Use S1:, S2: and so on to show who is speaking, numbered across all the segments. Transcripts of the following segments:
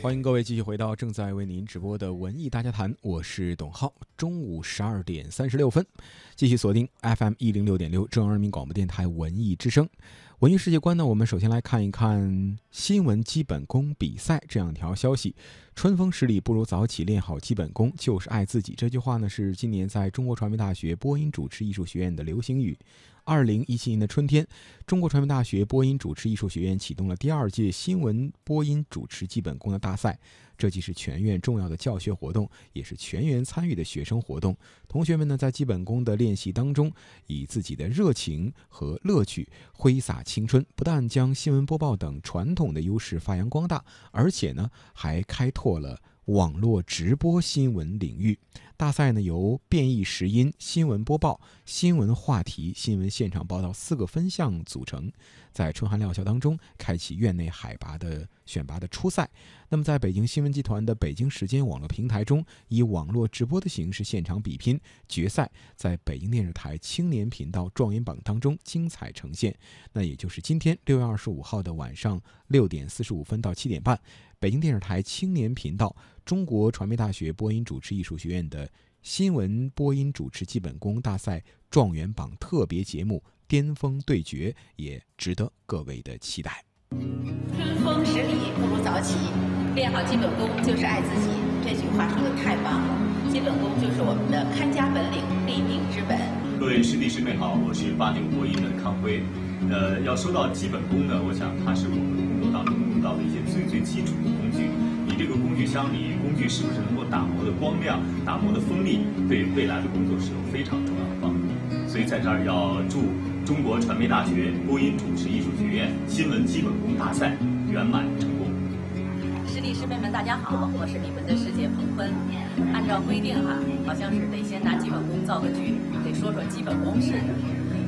S1: 欢迎各位继续回到正在为您直播的文艺大家谈，我是董浩。中午十二点三十六分，继续锁定 FM 一零六点六中央人民广播电台文艺之声。文艺世界观呢，我们首先来看一看新闻基本功比赛这样一条消息：春风十里不如早起，练好基本功就是爱自己。这句话呢，是今年在中国传媒大学播音主持艺术学院的流行语。二零一七年的春天，中国传媒大学播音主持艺术学院启动了第二届新闻播音主持基本功的大赛。这既是全院重要的教学活动，也是全员参与的学生活动。同学们呢，在基本功的练习当中，以自己的热情和乐趣挥洒青春，不但将新闻播报等传统的优势发扬光大，而且呢，还开拓了网络直播新闻领域。大赛呢由变异时音、新闻播报、新闻话题、新闻现场报道四个分项组成，在春寒料峭当中开启院内海拔的选拔的初赛。那么，在北京新闻集团的北京时间网络平台中，以网络直播的形式现场比拼决赛，在北京电视台青年频道状元榜当中精彩呈现。那也就是今天六月二十五号的晚上六点四十五分到七点半，北京电视台青年频道。中国传媒大学播音主持艺术学院的新闻播音主持基本功大赛状元榜特别节目巅峰对决，也值得各位的期待。
S2: 春风十里不如早起，练好基本功就是爱自己。这句话说的太棒了，基本功就是我们的看家本领、立命之本。
S3: 各位师弟师妹好，我是八零播音的康辉。呃，要说到基本功呢，我想它是我们工作当中用到的一些最最基础的工具。你这个工具箱里，工具是不是能够打磨的光亮、打磨的锋利，对未来的工作是有非常重要的帮助。所以在这儿要祝中国传媒大学播音主持艺术学院新闻基本功大赛圆满成功。
S2: 师弟师妹们，大家好，我是你们的师姐彭坤。按照规定哈，好像是得先拿基本功造个句，得说说基本功是什么。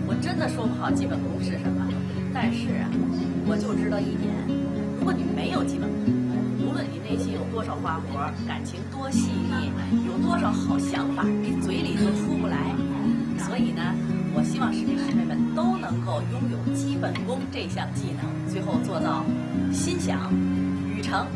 S2: 我真的说不好基本功是什么，但是啊，我就知道一点：如果你没有基本功，无论你内心有多少花活，感情多细腻，有多少好想法，拥有基本功这项技能，最后做到心想，雨成。